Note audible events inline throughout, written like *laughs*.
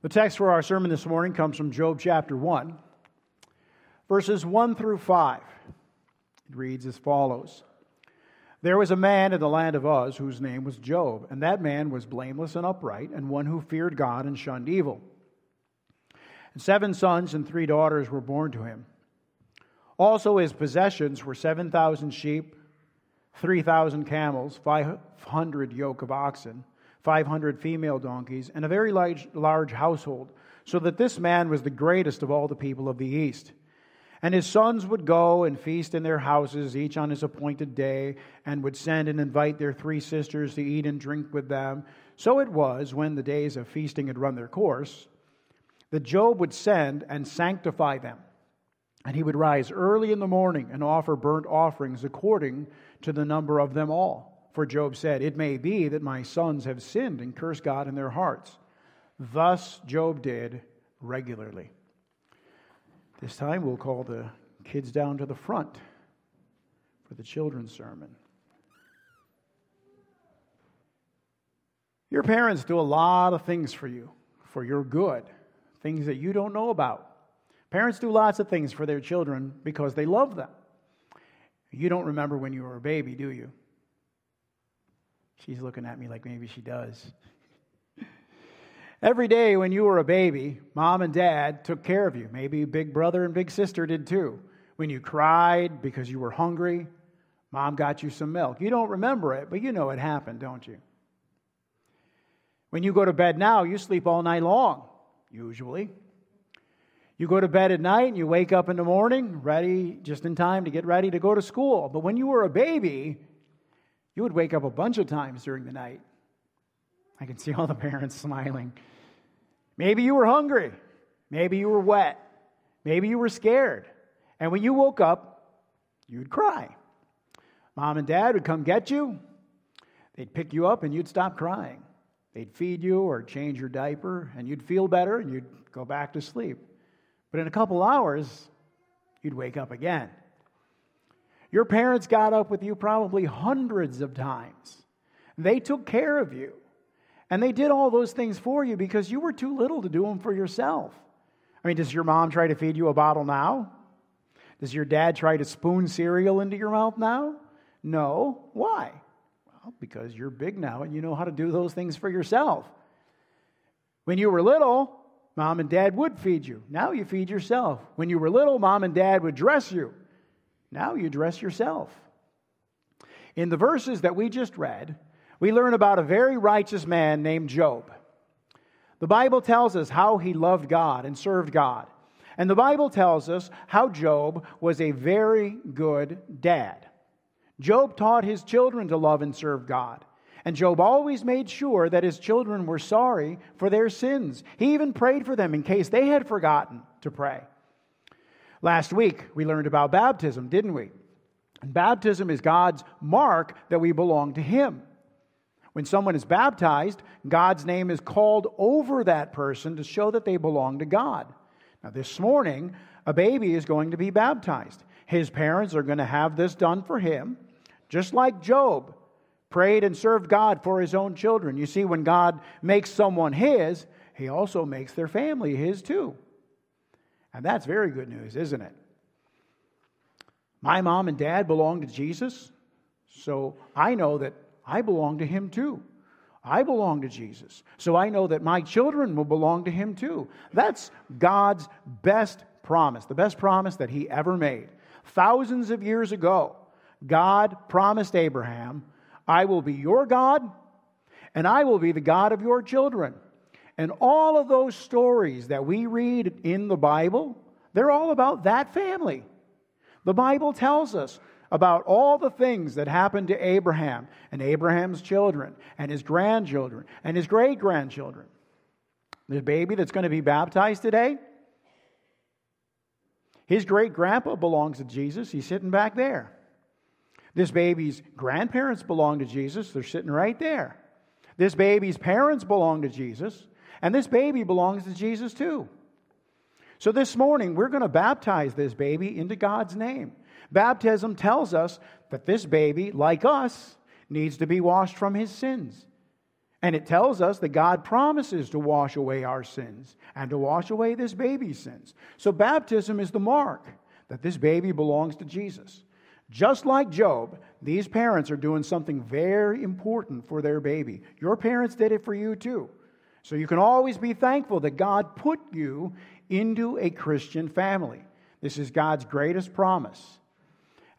The text for our sermon this morning comes from Job chapter 1, verses 1 through 5. It reads as follows There was a man in the land of Uz whose name was Job, and that man was blameless and upright, and one who feared God and shunned evil. And seven sons and three daughters were born to him. Also, his possessions were 7,000 sheep, 3,000 camels, 500 yoke of oxen 500 female donkeys, and a very large, large household, so that this man was the greatest of all the people of the East. And his sons would go and feast in their houses, each on his appointed day, and would send and invite their three sisters to eat and drink with them. So it was, when the days of feasting had run their course, that Job would send and sanctify them. And he would rise early in the morning and offer burnt offerings according to the number of them all. For Job said, It may be that my sons have sinned and cursed God in their hearts. Thus Job did regularly. This time we'll call the kids down to the front for the children's sermon. Your parents do a lot of things for you, for your good, things that you don't know about. Parents do lots of things for their children because they love them. You don't remember when you were a baby, do you? She's looking at me like maybe she does. Every day when you were a baby, mom and dad took care of you. Maybe big brother and big sister did too. When you cried because you were hungry, mom got you some milk. You don't remember it, but you know it happened, don't you? When you go to bed now, you sleep all night long, usually. You go to bed at night and you wake up in the morning ready just in time to get ready to go to school. But when you were a baby, you would wake up a bunch of times during the night. I can see all the *laughs* parents smiling. Maybe you were hungry. Maybe you were wet. Maybe you were scared. And when you woke up, you'd cry. Mom and dad would come get you. They'd pick you up and you'd stop crying. They'd feed you or change your diaper and you'd feel better and you'd go back to sleep. But in a couple hours, you'd wake up again. Your parents got up with you probably hundreds of times. They took care of you. And they did all those things for you because you were too little to do them for yourself. I mean, does your mom try to feed you a bottle now? Does your dad try to spoon cereal into your mouth now? No. Why? Well, because you're big now and you know how to do those things for yourself. When you were little, mom and dad would feed you. Now you feed yourself. When you were little, mom and dad would dress you. Now you dress yourself. In the verses that we just read, we learn about a very righteous man named Job. The Bible tells us how he loved God and served God. And the Bible tells us how Job was a very good dad. Job taught his children to love and serve God. And Job always made sure that his children were sorry for their sins. He even prayed for them in case they had forgotten to pray. Last week, we learned about baptism, didn't we? And baptism is God's mark that we belong to Him. When someone is baptized, God's name is called over that person to show that they belong to God. Now, this morning, a baby is going to be baptized. His parents are going to have this done for him, just like Job prayed and served God for his own children. You see, when God makes someone his, he also makes their family his too. And that's very good news, isn't it? My mom and dad belong to Jesus, so I know that I belong to him too. I belong to Jesus, so I know that my children will belong to him too. That's God's best promise, the best promise that he ever made. Thousands of years ago, God promised Abraham, I will be your God, and I will be the God of your children. And all of those stories that we read in the Bible, they're all about that family. The Bible tells us about all the things that happened to Abraham and Abraham's children and his grandchildren and his great grandchildren. The baby that's going to be baptized today, his great grandpa belongs to Jesus. He's sitting back there. This baby's grandparents belong to Jesus. They're sitting right there. This baby's parents belong to Jesus. And this baby belongs to Jesus too. So this morning, we're going to baptize this baby into God's name. Baptism tells us that this baby, like us, needs to be washed from his sins. And it tells us that God promises to wash away our sins and to wash away this baby's sins. So baptism is the mark that this baby belongs to Jesus. Just like Job, these parents are doing something very important for their baby. Your parents did it for you too. So you can always be thankful that God put you into a Christian family. This is God's greatest promise.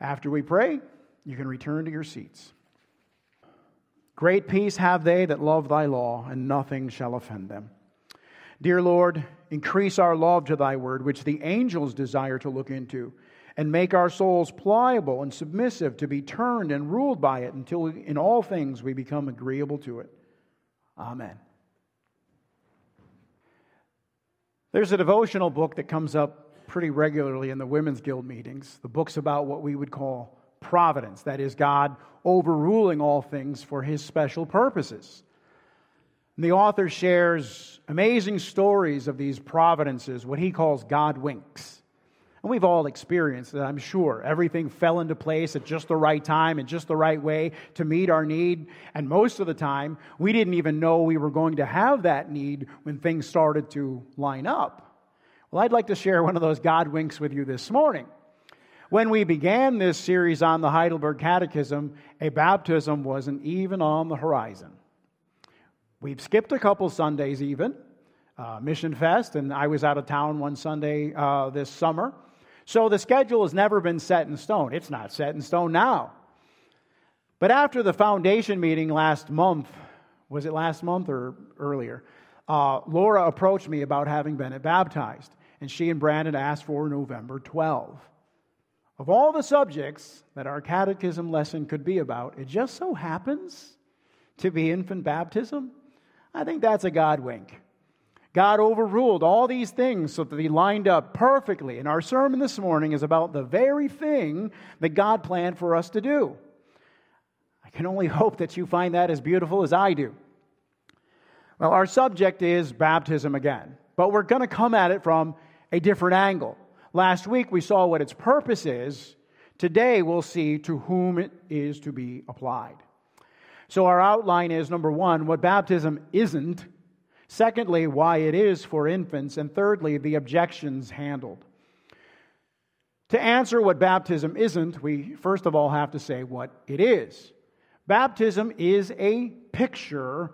After we pray, you can return to your seats. Great peace have they that love thy law, and nothing shall offend them. Dear Lord, increase our love to thy word, which the angels desire to look into, and make our souls pliable and submissive to be turned and ruled by it until in all things we become agreeable to it. Amen. There's a devotional book that comes up pretty regularly in the Women's Guild meetings. The book's about what we would call providence, that is, God overruling all things for his special purposes. And the author shares amazing stories of these providences, what he calls God winks. And we've all experienced that, I'm sure. Everything fell into place at just the right time and just the right way to meet our need. And most of the time, we didn't even know we were going to have that need when things started to line up. Well, I'd like to share one of those God winks with you this morning. When we began this series on the Heidelberg Catechism, a baptism wasn't even on the horizon. We've skipped a couple Sundays, even. Uh, Mission Fest, and I was out of town one Sunday uh, this summer. So the schedule has never been set in stone. It's not set in stone now. But after the foundation meeting last month, was it last month or earlier? Uh, Laura approached me about having Bennett baptized, and she and Brandon asked for November 12. Of all the subjects that our catechism lesson could be about, it just so happens to be infant baptism. I think that's a God wink. God overruled all these things so that they lined up perfectly. And our sermon this morning is about the very thing that God planned for us to do. I can only *laughs* hope that you find that as beautiful as I do. Well, our subject is baptism again, but we're going to come at it from a different angle. Last week we saw what its purpose is. Today we'll see to whom it is to be applied. So our outline is number one, what baptism isn't. Secondly, why it is for infants. And thirdly, the objections handled. To answer what baptism isn't, we first of all have to say what it is. Baptism is a picture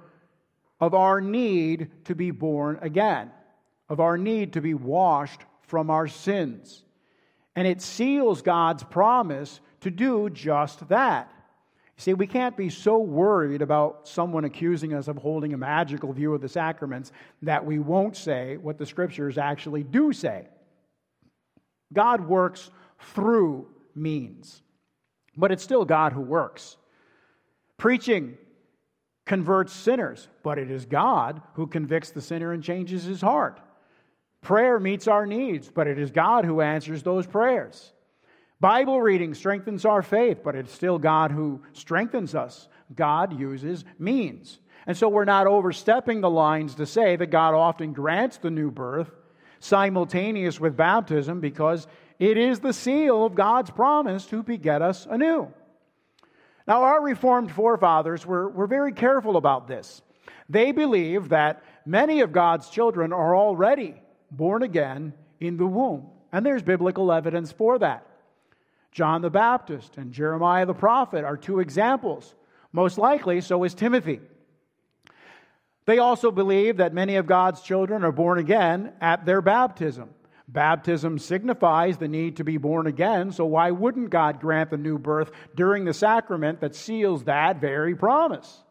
of our need to be born again, of our need to be washed from our sins. And it seals God's promise to do just that. See, we can't be so worried about someone accusing us of holding a magical view of the sacraments that we won't say what the scriptures actually do say. God works through means, but it's still God who works. Preaching converts sinners, but it is God who convicts the sinner and changes his heart. Prayer meets our needs, but it is God who answers those prayers. Bible reading strengthens our faith, but it's still God who strengthens us. God uses means. And so we're not overstepping the lines to say that God often grants the new birth simultaneous with baptism because it is the seal of God's promise to beget us anew. Now, our Reformed forefathers were, were very careful about this. They believed that many of God's children are already born again in the womb. And there's biblical evidence for that. John the Baptist and Jeremiah the prophet are two examples. Most likely, so is Timothy. They also believe that many of God's children are born again at their baptism. Baptism signifies the need to be born again, so why wouldn't God grant the new birth during the sacrament that seals that very promise?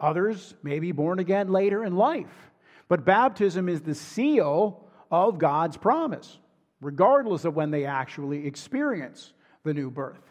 Others may be born again later in life. But baptism is the seal of God's promise, regardless of when they actually experience the new birth.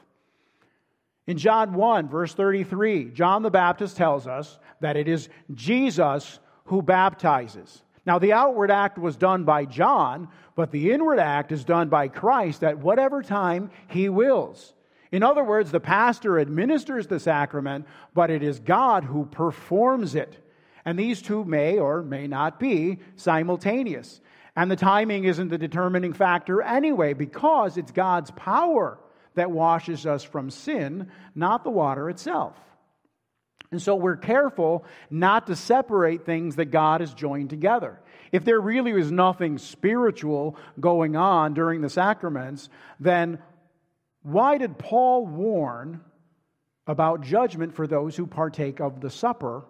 In John 1, verse 33, John the Baptist tells us that it is Jesus who baptizes. Now, the outward act was done by John, but the inward act is done by Christ at whatever time he wills. In other words, the pastor administers the sacrament, but it is God who performs it. And these two may or may not be simultaneous. And the timing isn't the determining factor anyway, because it's God's power that washes us from sin, not the water itself. And so we're careful not to separate things that God has joined together. If there really was nothing spiritual going on during the sacraments, then why did Paul warn about judgment for those who partake of the supper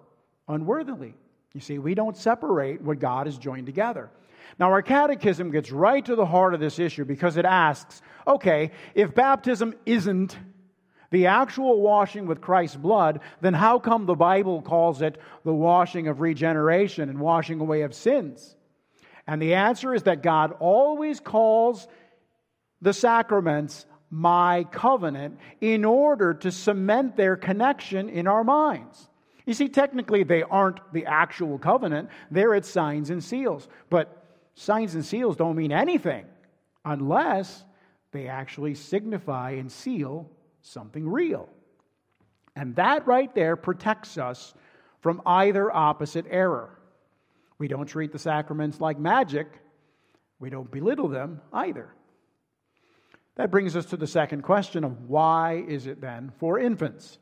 unworthily? You see, we don't separate what God has joined together. Now, our catechism gets right to the heart of this issue because it asks okay, if baptism isn't the actual washing with Christ's blood, then how come the Bible calls it the washing of regeneration and washing away of sins? And the answer is that God always calls the sacraments my covenant in order to cement their connection in our minds. You see, technically, they aren't the actual covenant, they're its signs and seals. But signs and seals don't mean anything unless they actually signify and seal something real. And that right there protects us from either opposite error. We don't treat the sacraments like magic, we don't belittle them either. That brings us to the second question of why is it then for infants?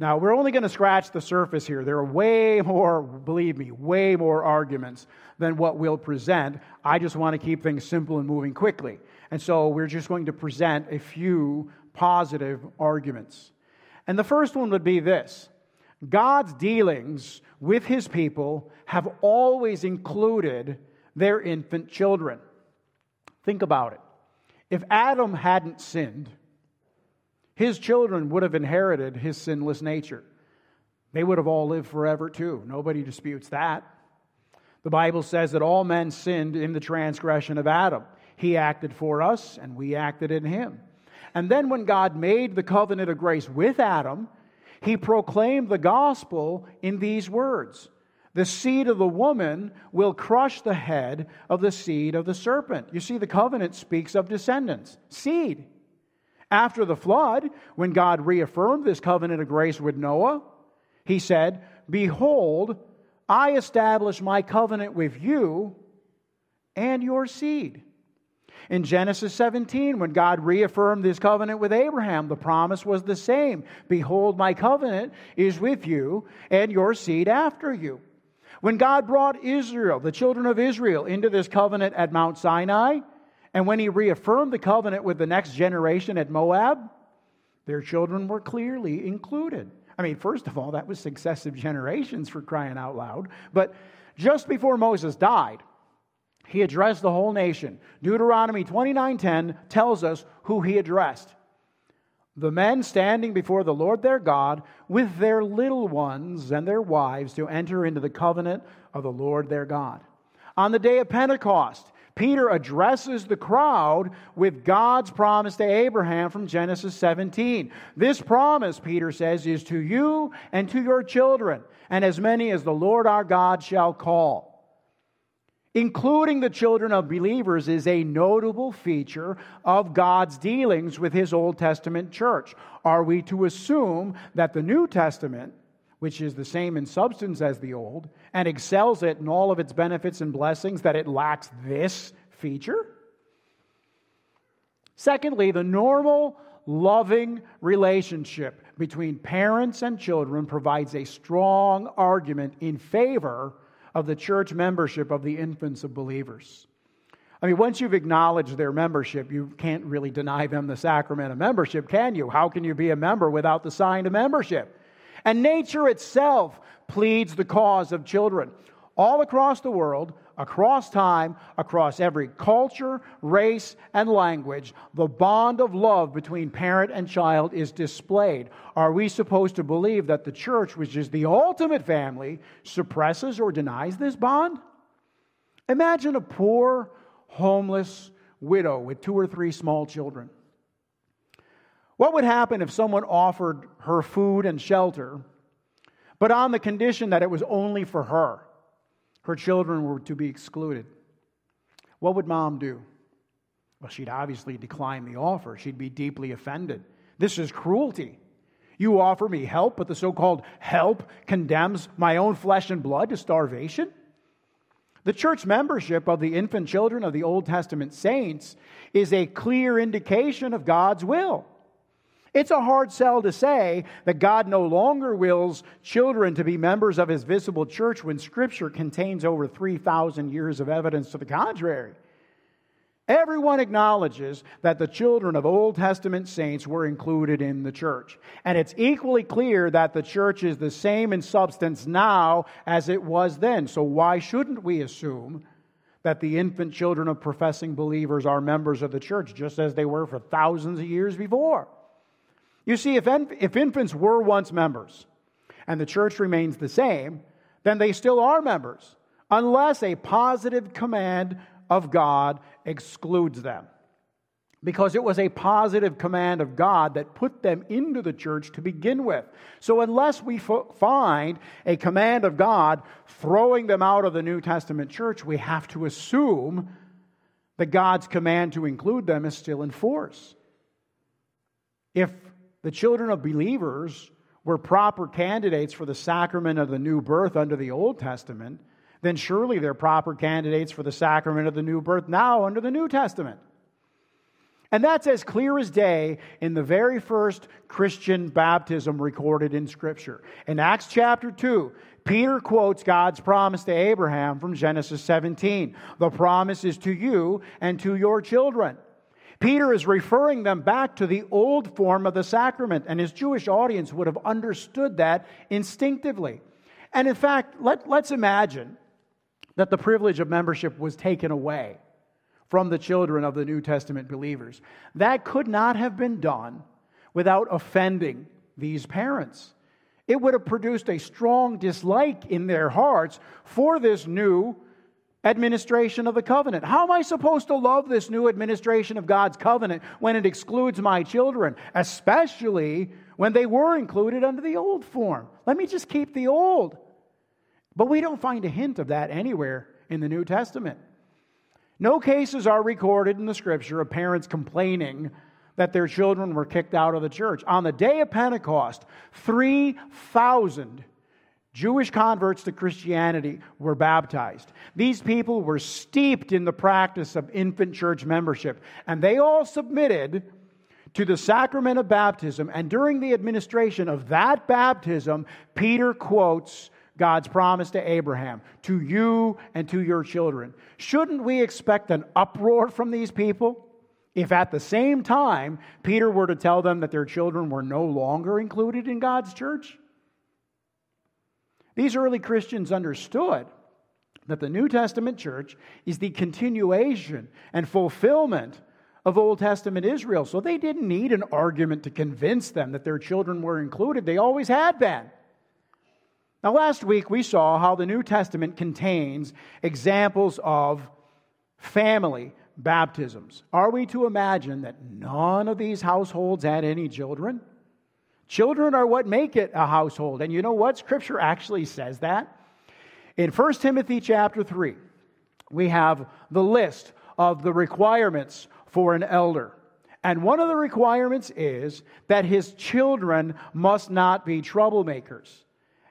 Now, we're only going to scratch the surface here. There are way more, believe me, way more arguments than what we'll present. I just want to keep things simple and moving quickly. And so we're just going to present a few positive arguments. And the first one would be this God's dealings with his people have always included their infant children. Think about it. If Adam hadn't sinned, his children would have inherited his sinless nature. They would have all lived forever too. Nobody disputes that. The Bible says that all men sinned in the transgression of Adam. He acted for us, and we acted in him. And then, when God made the covenant of grace with Adam, he proclaimed the gospel in these words The seed of the woman will crush the head of the seed of the serpent. You see, the covenant speaks of descendants, seed. After the flood, when God reaffirmed this covenant of grace with Noah, he said, Behold, I establish my covenant with you and your seed. In Genesis 17, when God reaffirmed this covenant with Abraham, the promise was the same Behold, my covenant is with you and your seed after you. When God brought Israel, the children of Israel, into this covenant at Mount Sinai, and when he reaffirmed the covenant with the next generation at Moab, their children were clearly included. I mean, first of all, that was successive generations for crying out loud. But just before Moses died, he addressed the whole nation. Deuteronomy 29:10 tells us who he addressed. The men standing before the Lord their God with their little ones and their wives to enter into the covenant of the Lord their God. On the day of Pentecost, Peter addresses the crowd with God's promise to Abraham from Genesis 17. This promise, Peter says, is to you and to your children, and as many as the Lord our God shall call. Including the children of believers is a notable feature of God's dealings with his Old Testament church. Are we to assume that the New Testament which is the same in substance as the old, and excels it in all of its benefits and blessings, that it lacks this feature? Secondly, the normal, loving relationship between parents and children provides a strong argument in favor of the church membership of the infants of believers. I mean, once you've acknowledged their membership, you can't really deny them the sacrament of membership, can you? How can you be a member without the sign of membership? And nature itself pleads the cause of children. All across the world, across time, across every culture, race, and language, the bond of love between parent and child is displayed. Are we supposed to believe that the church, which is the ultimate family, suppresses or denies this bond? Imagine a poor, homeless widow with two or three small children. What would happen if someone offered her food and shelter, but on the condition that it was only for her? Her children were to be excluded. What would mom do? Well, she'd obviously decline the offer. She'd be deeply offended. This is cruelty. You offer me help, but the so called help condemns my own flesh and blood to starvation? The church membership of the infant children of the Old Testament saints is a clear indication of God's will. It's a hard sell to say that God no longer wills children to be members of his visible church when Scripture contains over 3,000 years of evidence to the contrary. Everyone acknowledges that the children of Old Testament saints were included in the church. And it's equally clear that the church is the same in substance now as it was then. So why shouldn't we assume that the infant children of professing believers are members of the church just as they were for thousands of years before? You see, if, if infants were once members and the church remains the same, then they still are members, unless a positive command of God excludes them. Because it was a positive command of God that put them into the church to begin with. So, unless we find a command of God throwing them out of the New Testament church, we have to assume that God's command to include them is still in force. If the children of believers were proper candidates for the sacrament of the new birth under the Old Testament, then surely they're proper candidates for the sacrament of the new birth now under the New Testament. And that's as clear as day in the very first Christian baptism recorded in Scripture. In Acts chapter 2, Peter quotes God's promise to Abraham from Genesis 17. The promise is to you and to your children. Peter is referring them back to the old form of the sacrament, and his Jewish audience would have understood that instinctively. And in fact, let, us imagine that the privilege of membership was taken away from the children of the New Testament believers. That could not have been done without offending these parents. It would have produced a strong dislike in their hearts for this new administration of the covenant. How am I supposed to love this new administration of God's covenant when it excludes my children, especially when they were included under the old form? Let me just keep the old. But we don't find a hint of that anywhere in the New Testament. No cases are recorded in the scripture of parents complaining that their children were kicked out of the church. On the day of Pentecost, 3,000 Jewish converts to Christianity were baptized. These people were steeped in the practice of infant church membership, and they all submitted to the sacrament of baptism. And during the administration of that baptism, Peter quotes God's promise to Abraham, to you and to your children. Shouldn't we expect an uproar from these people if at the same time Peter were to tell them that their children were no longer included in God's church? These early Christians understood that the New Testament church is the continuation and fulfillment of Old Testament Israel. So they didn't need an argument to convince them that their children were included, they always had been. Now, last week we saw how the New Testament contains examples of family baptisms. Are we to imagine that none of these households had any children? Children are what make it a household. And you know what? Scripture actually says that. In 1 Timothy chapter 3, we have the list of the requirements for an elder. And one of the requirements is that his children must not be troublemakers.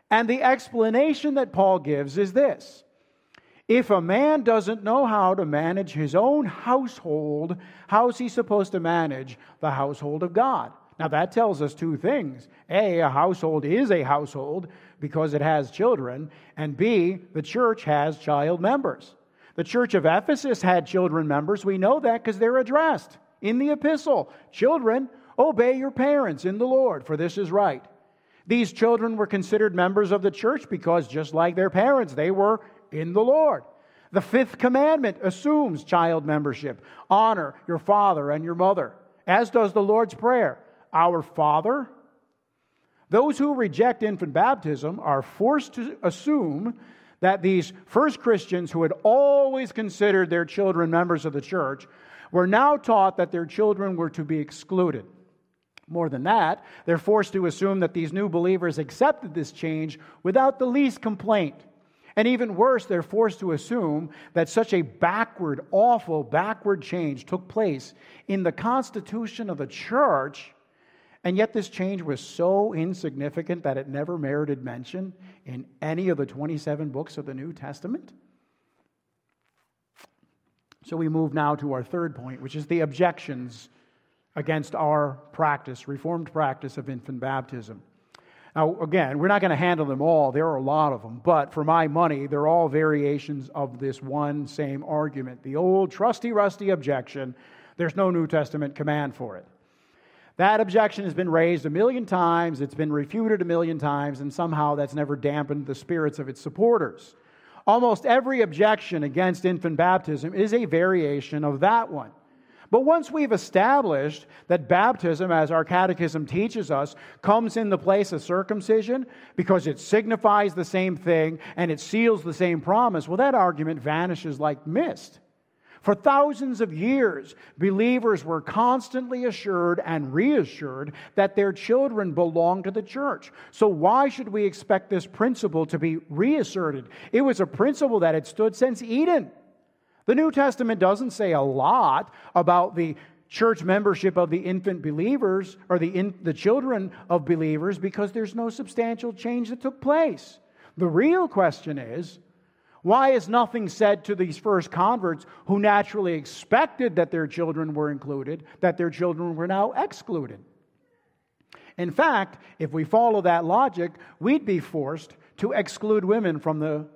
And the explanation that Paul gives is this If a man doesn't know how to manage his own household, how is he supposed to manage the household of God? Now, that tells us two things. A, a household is a household because it has children, and B, the church has child members. The church of Ephesus had children members. We know that because they're addressed in the epistle. Children, obey your parents in the Lord, for this is right. These children were considered members of the church because, just like their parents, they were in the Lord. The fifth commandment assumes child membership honor your father and your mother, as does the Lord's Prayer our Father. Those who reject infant baptism are forced to assume that these first Christians who had always considered their children members of the church were now taught that their children were to be excluded. More than that, they're forced to assume that these new believers accepted this change without the least complaint. And even worse, they're forced to assume that such a backward, awful, backward change took place in the constitution of the church and yet, this change was so insignificant that it never merited mention in any of the 27 books of the New Testament. So, we move now to our third point, which is the objections against our practice, reformed practice of infant baptism. Now, again, we're not going to handle them all. There are a lot of them. But for my money, they're all variations of this one same argument. The old trusty, rusty objection there's no New Testament command for it. That objection has been raised a million times, it's been refuted a million times, and somehow that's never dampened the spirits of its supporters. Almost every objection against infant baptism is a variation of that one. But once we've established that baptism, as our catechism teaches us, comes in the place of circumcision because it signifies the same thing and it seals the same promise, well, that argument vanishes like mist. For thousands of years, believers were constantly assured and reassured that their children belong to the church. So, why should we expect this principle to be reasserted? It was a principle that had stood since Eden. The New Testament doesn't say a lot about the church membership of the infant believers or the, in, the children of believers because there's no substantial change that took place. The real question is why is nothing said to these first converts who naturally expected that their children were included, that their children were now excluded? In fact, if we follow that logic, we'd be forced to exclude women from the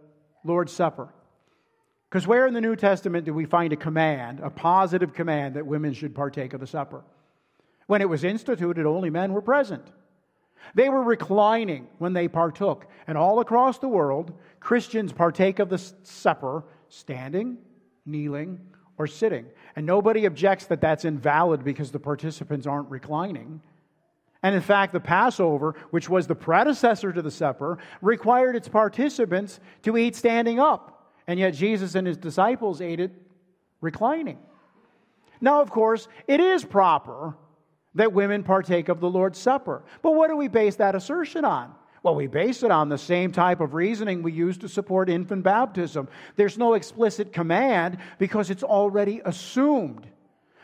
Lord's Supper. Because where in the New Testament do we find a command, a positive command, that women should partake of the supper? When it was instituted, only men were present. They were reclining when they partook. And all across the world, Christians partake of the supper standing, kneeling, or sitting. And nobody objects that that's invalid because the participants aren't reclining. And in fact, the Passover, which was the predecessor to the supper, required its participants to eat standing up. And yet Jesus and his disciples ate it reclining. Now, of course, it is proper that women partake of the Lord's Supper. But what do we base that assertion on? Well, we base it on the same type of reasoning we use to support infant baptism. There's no explicit command because it's already assumed.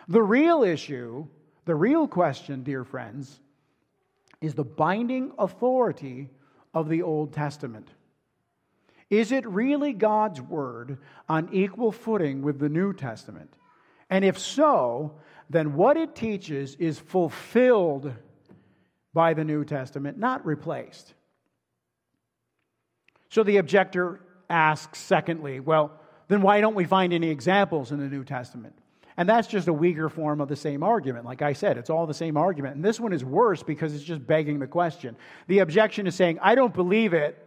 The real issue, the real question, dear friends, is the binding authority of the Old Testament. Is it really God's word on equal footing with the New Testament? And if so, then what it teaches is fulfilled by the New Testament, not replaced. So the objector asks, secondly, well, then why don't we find any examples in the New Testament? And that's just a weaker form of the same argument. Like I said, it's all the same argument. And this one is worse because it's just begging the question. The objection is saying, I don't believe it,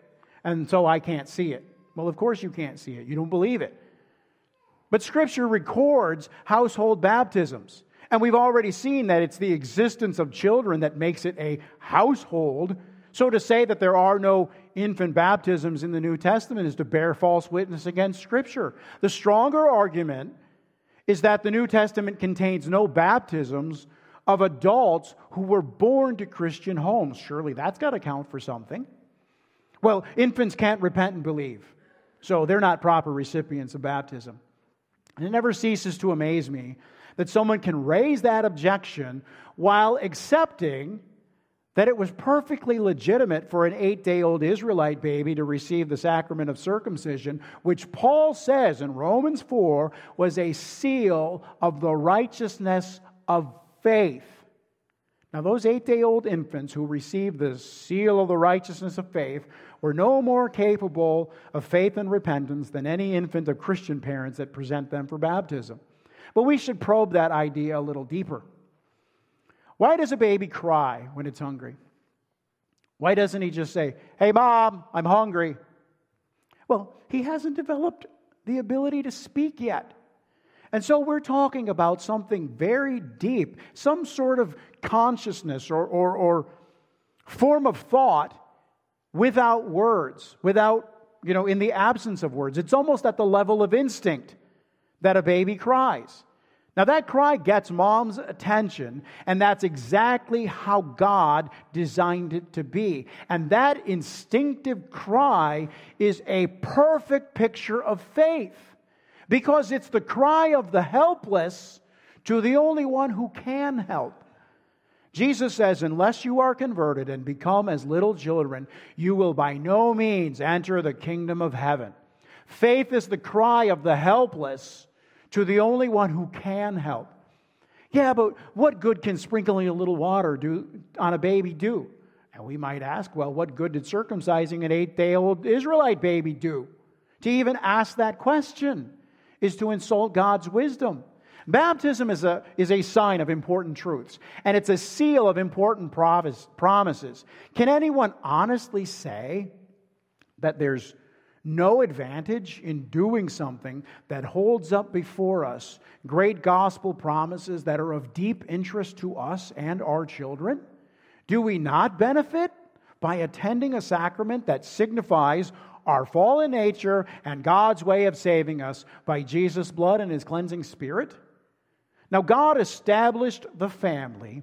and so I can't see it. Well, of course you can't see it. You don't believe it. But Scripture records household baptisms. And we've already seen that it's the existence of children that makes it a household. So to say that there are no infant baptisms in the New Testament is to bear false witness against Scripture. The stronger argument is that the New Testament contains no baptisms of adults who were born to Christian homes. Surely that's got to count for something. Well, infants can't repent and believe, so they're not proper recipients of baptism. And it never ceases to amaze me that someone can raise that objection while accepting that it was perfectly legitimate for an eight day old Israelite baby to receive the sacrament of circumcision, which Paul says in Romans 4 was a seal of the righteousness of faith. Now, those eight day old infants who received the seal of the righteousness of faith were no more capable of faith and repentance than any infant of Christian parents that present them for baptism. But we should probe that idea a little deeper. Why does a baby cry when it's hungry? Why doesn't he just say, Hey, mom, I'm hungry? Well, he hasn't developed the ability to speak yet. And so we're talking about something very deep, some sort of consciousness or, or, or form of thought without words, without, you know, in the absence of words. It's almost at the level of instinct that a baby cries. Now, that cry gets mom's attention, and that's exactly how God designed it to be. And that instinctive cry is a perfect picture of faith because it's the cry of the helpless to the only one who can help. Jesus says, Unless you are converted and become as little children, you will by no means enter the kingdom of heaven. Faith is the cry of the helpless to the only one who can help. Yeah, but what good can sprinkling a little water do on a baby do? And we might ask, well, what good did circumcising an eight day old Israelite baby do? To even ask that question is to insult God's wisdom. Baptism is a, is a sign of important truths, and it's a seal of important promises. Can anyone honestly say that there's no advantage in doing something that holds up before us great gospel promises that are of deep interest to us and our children? Do we not benefit by attending a sacrament that signifies our fallen nature and God's way of saving us by Jesus' blood and his cleansing spirit? Now, God established the family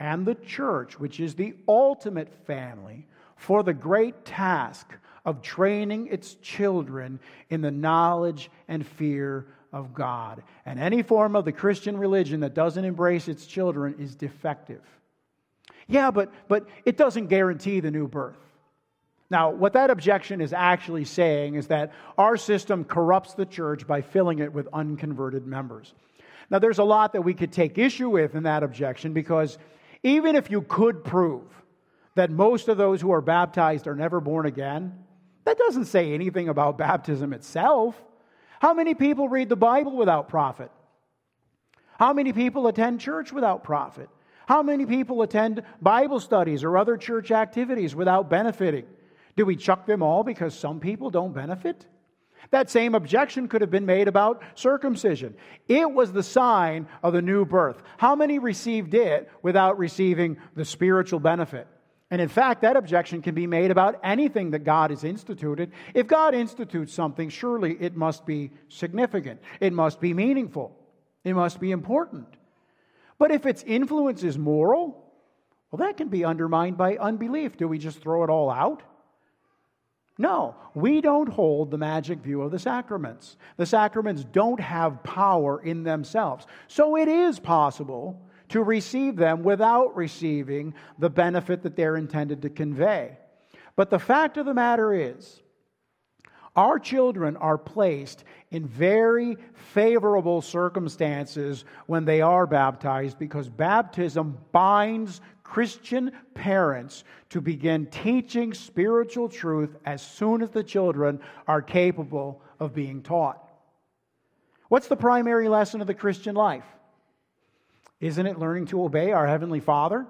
and the church, which is the ultimate family, for the great task of training its children in the knowledge and fear of God. And any form of the Christian religion that doesn't embrace its children is defective. Yeah, but, but it doesn't guarantee the new birth. Now, what that objection is actually saying is that our system corrupts the church by filling it with unconverted members. Now, there's a lot that we could take issue with in that objection because even if you could prove that most of those who are baptized are never born again, that doesn't say anything about baptism itself. How many people read the Bible without profit? How many people attend church without profit? How many people attend Bible studies or other church activities without benefiting? Do we chuck them all because some people don't benefit? That same objection could have been made about circumcision. It was the sign of the new birth. How many received it without receiving the spiritual benefit? And in fact, that objection can be made about anything that God has instituted. If God institutes something, surely it must be significant, it must be meaningful, it must be important. But if its influence is moral, well, that can be undermined by unbelief. Do we just throw it all out? No, we don't hold the magic view of the sacraments. The sacraments don't have power in themselves. So it is possible to receive them without receiving the benefit that they're intended to convey. But the fact of the matter is, our children are placed in very favorable circumstances when they are baptized because baptism binds Christian parents to begin teaching spiritual truth as soon as the children are capable of being taught. What's the primary lesson of the Christian life? Isn't it learning to obey our Heavenly Father?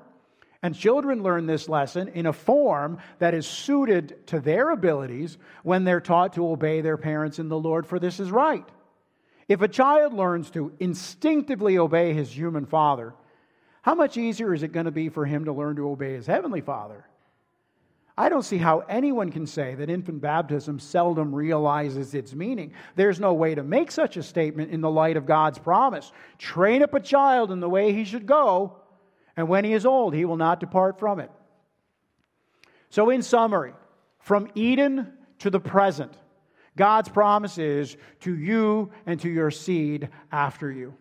And children learn this lesson in a form that is suited to their abilities when they're taught to obey their parents in the Lord, for this is right. If a child learns to instinctively obey his human father, how much easier is it going to be for him to learn to obey his heavenly father? I don't see how anyone can say that infant baptism seldom realizes its meaning. There's no way to make such a statement in the light of God's promise. Train up a child in the way he should go, and when he is old, he will not depart from it. So, in summary, from Eden to the present, God's promise is to you and to your seed after you.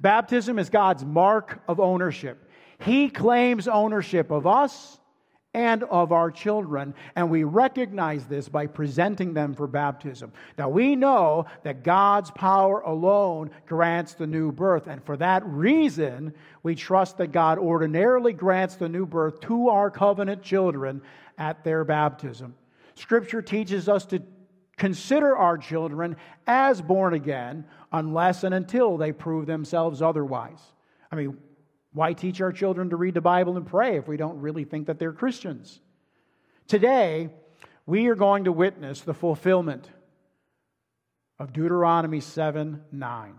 Baptism is God's mark of ownership. He claims ownership of us and of our children, and we recognize this by presenting them for baptism. Now, we know that God's power alone grants the new birth, and for that reason, we trust that God ordinarily grants the new birth to our covenant children at their baptism. Scripture teaches us to consider our children as born again unless and until they prove themselves otherwise. I mean, why teach our children to read the Bible and pray if we don't really think that they're Christians? Today, we are going to witness the fulfillment of Deuteronomy 7 9.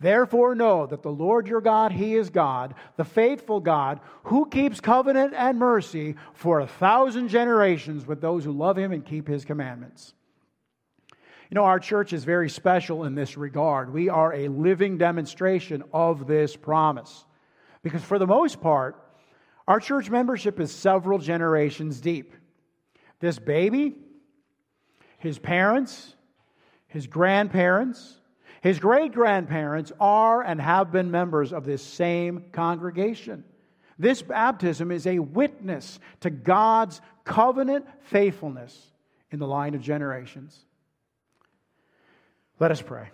Therefore, know that the Lord your God, He is God, the faithful God, who keeps covenant and mercy for a thousand generations with those who love Him and keep His commandments. You know, our church is very special in this regard. We are a living demonstration of this promise. Because for the most part, our church membership is several generations deep. This baby, his parents, his grandparents, his great grandparents are and have been members of this same congregation. This baptism is a witness to God's covenant faithfulness in the line of generations. Let us pray.